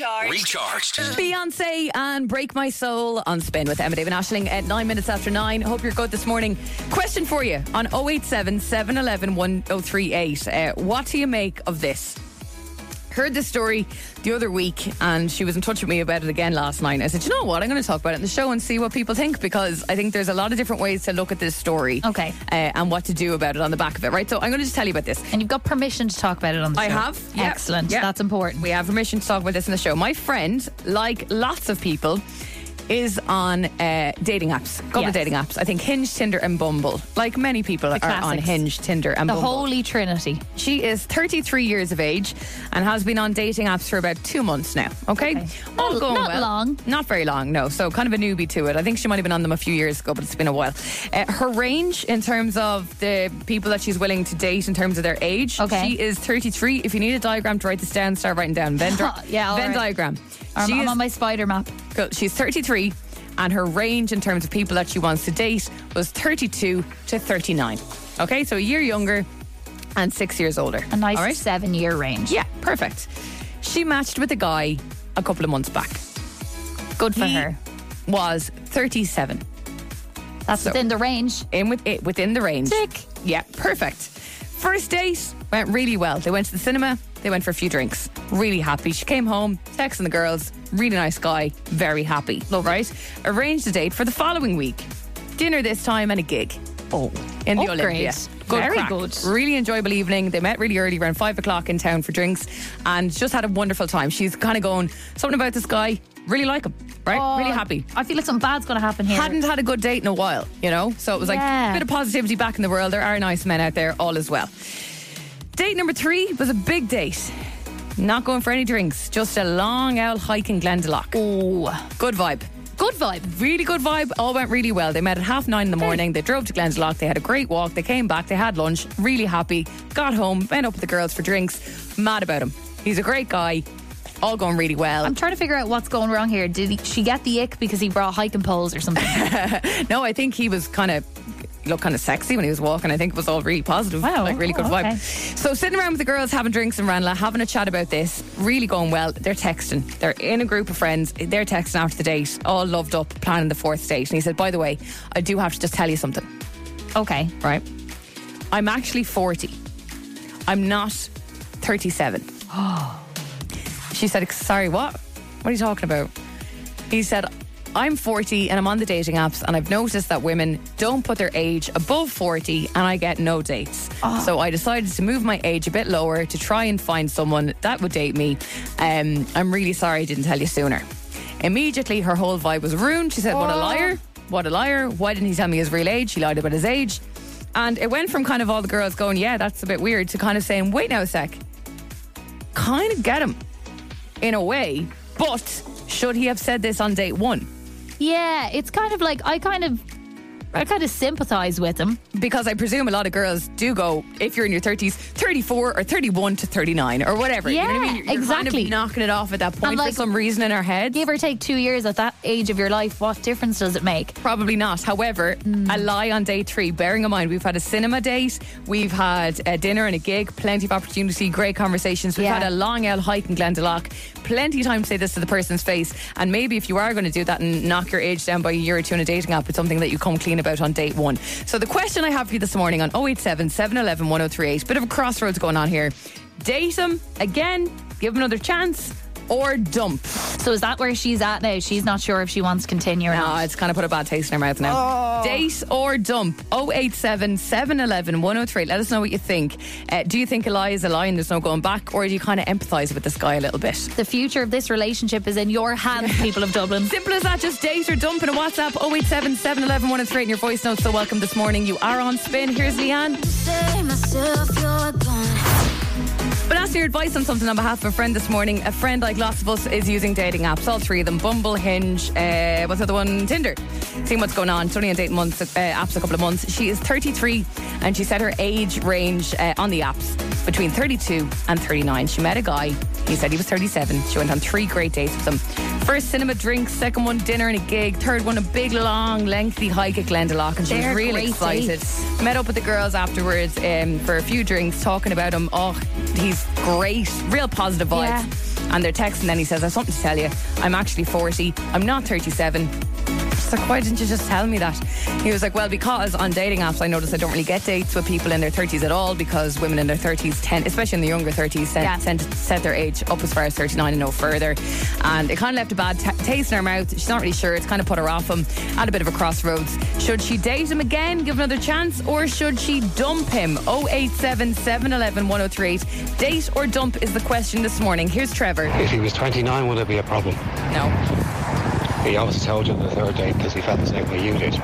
Recharged. Recharged. Beyonce and Break My Soul on Spin with Emma David Ashling at nine minutes after nine. Hope you're good this morning. Question for you on 087 711 1038. Uh, what do you make of this? Heard this story the other week and she was in touch with me about it again last night. I said, you know what? I'm going to talk about it in the show and see what people think because I think there's a lot of different ways to look at this story. Okay. Uh, and what to do about it on the back of it, right? So I'm going to just tell you about this. And you've got permission to talk about it on the I show. I have. Excellent. Yeah. That's important. We have permission to talk about this in the show. My friend, like lots of people, is on uh, dating apps. Couple of Yes. dating apps. I think Hinge, Tinder, and Bumble. Like many people are on. Hinge, Tinder, and the Bumble. holy trinity. She is 33 years of age and has been on dating apps for about two months now. Okay, Okay. all Not- going not well. long. Not very long, no. So kind of a newbie to it. I think she might have been on them a few years ago, but it's been a while. Uh, her range in terms of the people that she's willing to date in terms of their age. Okay. She is 33. If you need a diagram to write this down, start writing down. Venn, Yeah, Venn right. diagram. Um, I'm, I'm is on my spider map. Cool. She's 33, and her range in terms of people that she wants to date was 32 to 39. Okay, so a year younger and six years older. A nice right? seven year range. Yeah, perfect. She matched with a guy a couple of months back. Good for He her. Was 37. That's so- within the range. In with it within the range. Tick. Yeah, perfect. First date went really well. They went to the cinema. They went for a few drinks. Really happy. She came home, texting the girls. Really nice guy. Very happy. Love right. Arranged a date for the following week. Dinner this time and a gig. Oh, in the Upgrade. Olympia. Very crack. good. Really enjoyable evening. They met really early, around five o'clock in town for drinks, and just had a wonderful time. She's kind of going something about this guy. Really like him. Right. Oh, really happy I feel like something bad's going to happen here. hadn't had a good date in a while, you know? So it was like a bit of positivity back in the world. There are nice men out there, all as well. Date number three was a big date. Not going for any drinks, just a long owl hike in Glendalough. Oh, Good vibe. good vibe. Really good vibe. All went really well. They met at half nine in the morning. They drove to Glendalough. They had a great walk. They came back. They had lunch. Really happy. Got home. Went up with the girls for drinks. Mad about him. He's a great guy. All going really well. I'm trying to figure out what's going wrong here. Did he, she get the ick because he brought hiking poles or something? No, I think he was kind of looked kind of sexy when he was walking. I think it was all really positive, Wow. like really good Oh, okay. vibe. So sitting around with the girls, having drinks in Ranelagh, having a chat about this, really going well. They're texting. They're in a group of friends. They're texting after the date, all loved up, planning the fourth date. And he said, "By the way, I do have to just tell you something, okay. right? I'm actually 40. I'm not 37." Oh. She said, Sorry, what? What are you talking about? He said, I'm 40 and I'm on the dating apps, and I've noticed that women don't put their age above 40 and I get no dates. So I decided to move my age a bit lower to try and find someone that would date me. Um, I'm really sorry I didn't tell you sooner. Immediately, her whole vibe was ruined. She said, What a liar! What a liar! Why didn't he tell me his real age? He lied about his age. And it went from kind of all the girls going, Yeah, that's a bit weird, to kind of saying, Wait now a sec. Kind of get him in a way, but should he have said this on date one? Yeah, it's kind of like I kind of, I kind of sympathise with him. Because I presume a lot of girls do go, if you're in your 30s, 34 or 31 to 39 or whatever. you know what I Yeah, mean? You're, you're exactly. kind of knocking it off at that point like, for some reason in our heads. Give or take two years at that age of your life, what difference does it make? Probably not. However, hmm. a lie on day three. Bearing in mind, we've had a cinema date, we've had a dinner and a gig, plenty of opportunity, great conversations. We've Yeah. had a long L hike in Glendalough, plenty of time to say this to the person's face. And maybe if you are going to do that and knock your age down by a year or two in a dating app, it's something that you come clean about on date one. So the question I have for you this morning on 087 711 1038, bit of a crossroads going on here. Date him again, give him another chance, or dump. So is that where she's at now? She's not sure if she wants to continue or No, not. it's kind of put a bad taste in her mouth now. Date or dump? 087 711 103. Let us know what you think. Uh, do you think a lie is a lie and there's no going back? Or do you kind of empathise with this guy a little bit? The future of this relationship is in your hands, people of Dublin. Simple as that. Just date or dump in a WhatsApp 087 711 103 in your voice notes. So welcome this morning. You are on spin. Here's Leanne. But asking your advice on something on behalf of a friend this morning. A friend, like lots of us, is using dating apps. All three of them: Bumble, Hinge, uh, what's the other one? Tinder. Seeing what's going on. She's only on dating months, uh, apps a couple of months. She is 33, and she set her age range uh, on the apps between 32 and 39. She met a guy. He said he was 37. She went on three great dates with him. First cinema drinks, second one dinner and a gig, third one a big long lengthy hike at Glendalough, and she They're was really excited. dates. Met up with the girls afterwards um, for a few drinks, talking about him. Oh, he's great, real positive vibes. Yeah. and they're texting. Then he says, "I've something to tell you. I'm actually 40. I'm not 37." She's like, why didn't you just tell me that? He was like, well, because on dating apps, I notice I don't really get dates with people in their 30s at all because women in their 30s tend, especially in the younger 30s, tend, Yeah. tend to set their age up as far as 39 and no further. And it kind of left a bad t- taste in her mouth. She's not really sure. It's kind of put her off him at a bit of a crossroads. Should she date him again, give another chance, or should she dump him? 087 711 1038. Date or dump is the question this morning. Here's Trevor. If he was 29, would it be a problem? No. He obviously told you on the third date because he felt the same way you did.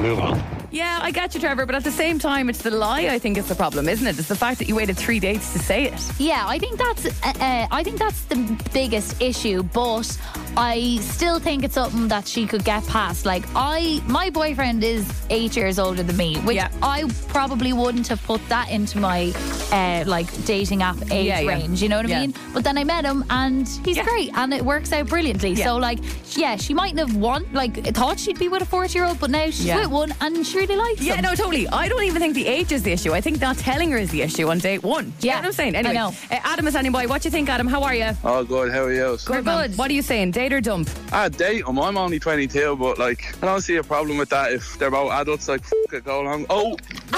Move on. Yeah, I get you, Trevor, but at the same time, it's the lie I think is the problem, isn't it? It's the fact that you waited three dates to say it. Yeah, I think that's uh, uh, I think that's the biggest issue, but I still think it's something that she could get past. Like I, my boyfriend is eight years older than me, which Yeah. I probably wouldn't have put that into my uh, like dating app age Yeah, yeah. range. You know what I Yeah. mean? But then I met him, and he's Yeah. great, and it works out brilliantly. Yeah. So like, yeah, she mightn't have want like thought she'd be with a forty year old, but now she's Yeah. with one, and she really likes it. Yeah, him. no, totally. I don't even think the age is the issue. I think not telling her is the issue on date one. Do you Yeah, know what I'm saying? I Anyway, know. Uh, Adam is standing by. What do you think, Adam? How are you? Oh, good. How are you? Good, man. good. What are you saying? Date or dump? Ah, date him. I'm only 22, but like, I don't see a problem with that if they're both adults. Like, f- it, go along. Oh,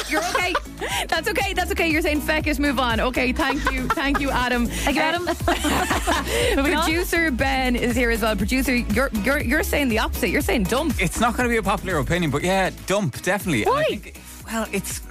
You're okay. That's okay. That's okay. You're saying feck it, move on. Okay, thank you. Thank you, Adam. Thank you, Adam. Producer Ben is here as well. Producer, you're you're you're saying the opposite. You're saying dump. It's not going to be a popular opinion, but yeah, dump definitely. And I Why? think, well, it's.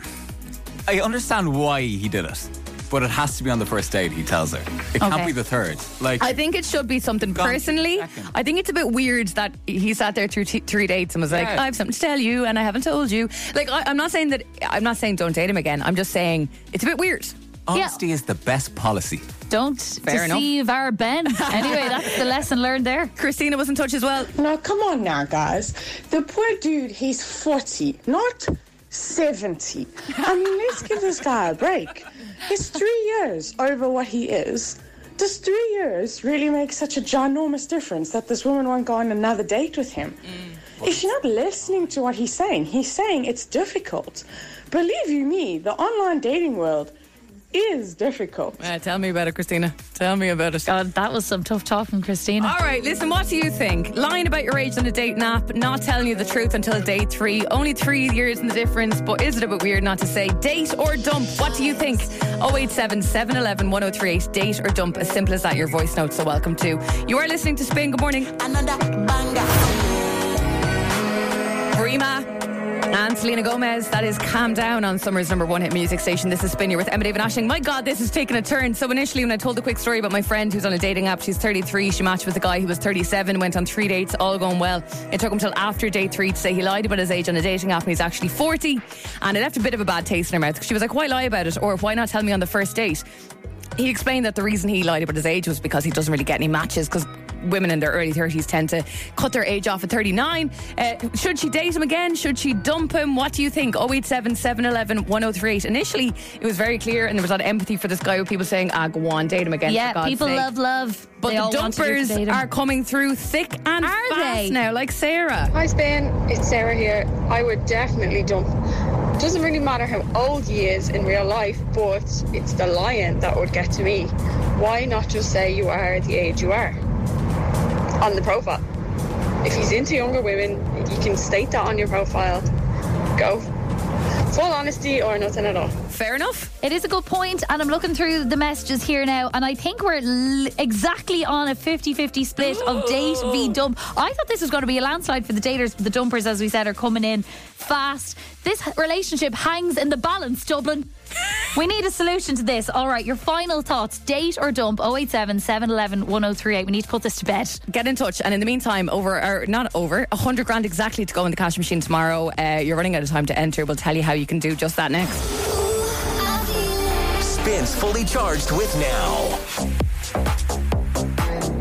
I understand why he did it, but it has to be on the first date. He tells her it Okay. can't be the third. Like I think it should be something Gone personally. second. I think it's a bit weird that he sat there through t- three dates and was like, Yeah. "I have something to tell you, and I haven't told you." Like, I, I'm not saying that. I'm not saying don't date him again. I'm just saying it's a bit weird. honesty is the best policy. Don't Fair enough. deceive our Ben. Anyway, that's the lesson learned there. Christina was in touch as well. Now, come on now, guys. The poor dude, he's 40, not 70. I mean, let's give this guy a break. He's three years over what he is. Does three years really make such a ginormous difference that this woman won't go on another date with him? Mm. If she's not listening to what he's saying, he's saying it's difficult. Believe you me, the online dating world is difficult. Uh, tell me about it, Christina. Tell me about it. God, that was some tough talk from Christina. All right, listen, what do you think? Lying about your age on a date nap, not telling you the truth until day three, only three years in the difference, but is it a bit weird not to say date or dump? What do you think? 087 711 1038, date or dump, as simple as that, your voice note, so welcome to. You are listening to Spin, good morning. Another banger. Rema and Selena Gomez. That is Calm Down on Summer's number one hit music station. This is Spin. You're with Emma David Ashling. My God, this is taking a turn. So initially, when I told the quick story about my friend who's on a dating app, she's 33. She matched with a guy who was 37, went on three dates, all going well. It took him till after day three to say he lied about his age on a dating app and he's actually 40. And it left a bit of a bad taste in her mouth. She was like, why lie about it? Or why not tell me on the first date? He explained that the reason he lied about his age was because he doesn't really get any matches because women in their early 30s tend to cut their age off at 39. Uh, should she date him again? Should she dump him? What do you think? 087 711 1038. Initially, it was very clear and there was a lot of empathy for this guy with people saying, ah, go on, date him again. yeah, for God's people sake. love love. But They the all want to do dumpers to date 'em. are coming through thick and Are fast they? now, like Sarah. Hi, Spin. It's Sarah here. I would definitely dump. Doesn't really matter how old he is in real life, but it's the lion that would get to me. Why not just say you are the age you are on the profile? If he's into younger women, you can state that on your profile. Go. Full honesty or nothing at all. Fair enough. It is a good point, and I'm looking through the messages here now, and I think we're l- exactly on a 50 50 split of date v dump. I thought this was going to be a landslide for the daters, but the dumpers, as we said, are coming in fast. This relationship hangs in the balance, Dublin. We need a solution to this. All right, your final thoughts date or dump 087 711 1038. We need to put this to bed. Get in touch. And in the meantime, over, or not over, 100 grand exactly to go in the cash machine tomorrow. Uh, you're running out of time to enter. We'll tell you how you can do just that next. Fully charged with now.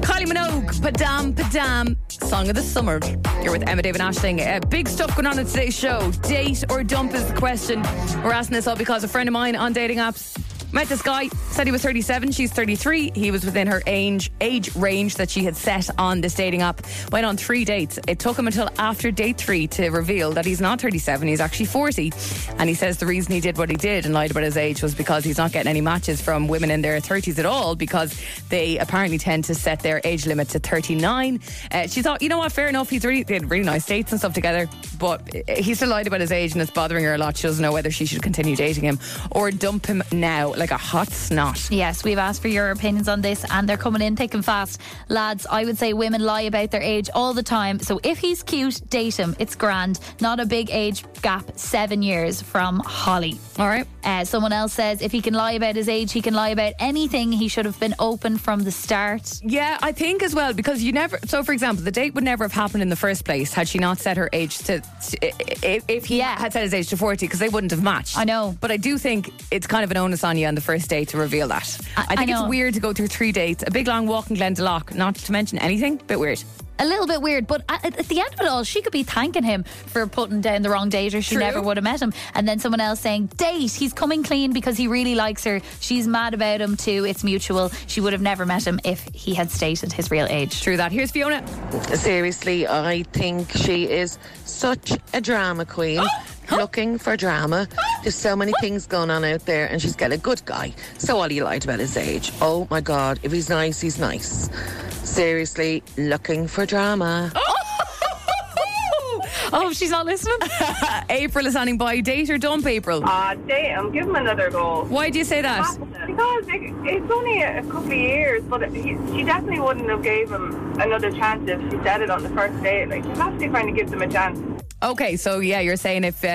Kylie Minogue, Padam Padam, Song of the Summer. You're with Emma David Ashling. Uh, big stuff going on in today's show. Date or dump is the question. We're asking this all because a friend of mine on dating apps Met this guy, said he was 37, she's 33. He was within her age age range that she had set on this dating app. Went on three dates. It took him until after date three to reveal that he's not 37, he's actually 40. And he says the reason he did what he did and lied about his age was because he's not getting any matches from women in their 30s at all because they apparently tend to set their age limit to 39. Uh, she thought, you know what, fair enough, he's really, they had really nice dates and stuff together, but he still lied about his age and it's bothering her a lot. She doesn't know whether she should continue dating him or dump him now like a hot snot. Yes, we've asked for your opinions on this and they're coming in thick and fast. Lads, I would say women lie about their age all the time. So if he's cute, date him. It's grand. Not a big age gap, seven years from Holly. All right. Uh, someone else says if he can lie about his age, he can lie about anything. He should have been open from the start. Yeah, I think as well because you never. So, for example, the date would never have happened in the first place had she not set her age to. If, if he Yeah. had set his age to forty, because they wouldn't have matched. I know. but I do think it's kind of an onus on you on the first date to reveal that. I- I, think I it's weird to go through three dates, a big long walk in Glendalough, not to mention anything. Bit weird. A little bit weird, but at, at the end of it all, she could be thanking him for putting down the wrong date or she True. never would have met him. And then someone else saying, Date, he's coming clean because he really likes her. She's mad about him too. It's mutual. She would have never met him if he had stated his real age. True that. Here's Fiona. Seriously, I think she is such a drama queen. Oh, Looking for drama. There's so many things going on out there, and she's got a good guy. So all you lied about his age. Oh my God, if he's nice, he's nice. Seriously, looking for drama. Oh, she's not listening? April is standing by. Date or dump, April? Ah, date him. Give him another go. Why do you say that? Because it, it's only a couple of years, but he, she definitely wouldn't have gave him another chance if she said it on the first date. Like, you have to kind of give them a chance. Okay, so yeah, you're saying if uh,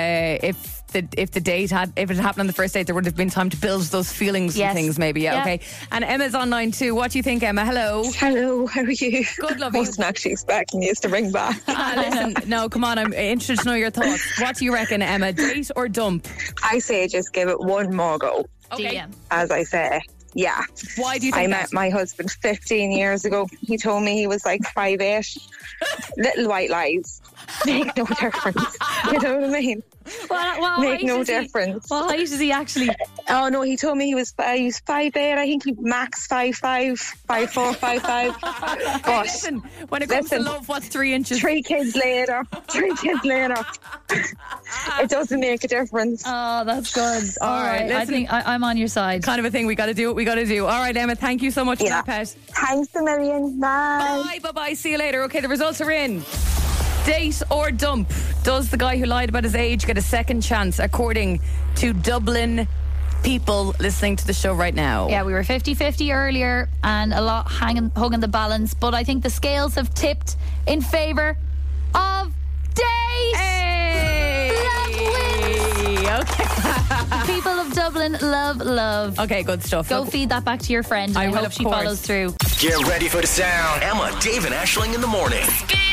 if the if the date had if it happened on the first date, there would have been time to build those feelings Yes. and things. Maybe yeah, Yeah. okay. And Emma's online too. What do you think, Emma? Hello. Hello, how are you? Good, love I you. wasn't actually expecting you to ring back. Ah, listen, no, come on. I'm interested to know your thoughts. What do you reckon, Emma? Date or dump? I say just give it one more go, Okay. DM. as I say. Yeah. Why do you think I that? met my husband 15 years ago. He told me he was like 5'8. Little white lies. Make no difference. You know what I mean? What, what Make height no is he- difference. What height is he actually? Oh no, he told me he was uh, he was 5'8. I think he max 5'5, 5'4, 5'5. Listen, when it comes Listen. to love, what's three inches? three kids later, three kids later, it doesn't make a difference. Oh, that's good. All right, right. I think I, I'm on your side. Kind of a thing. We got to do what we got to do. All right, Emma. Thank you so much Yeah. for that, pet. Thanks a million. Bye. Bye, bye, bye. See you later. Okay, the results are in. Date or dump? Does the guy who lied about his age get a second chance, according to Dublin people listening to the show right now? Yeah, we were 50 50 earlier and a lot hanging, hugging the balance, but I think the scales have tipped in favour of date. Hey! Okay. People of Dublin love love. okay, good stuff. Go Look, feed that back to your friend. I I, will, hope of she course. follows through. Get ready for the sound. Emma, Dave, and Ashling in the morning. Spins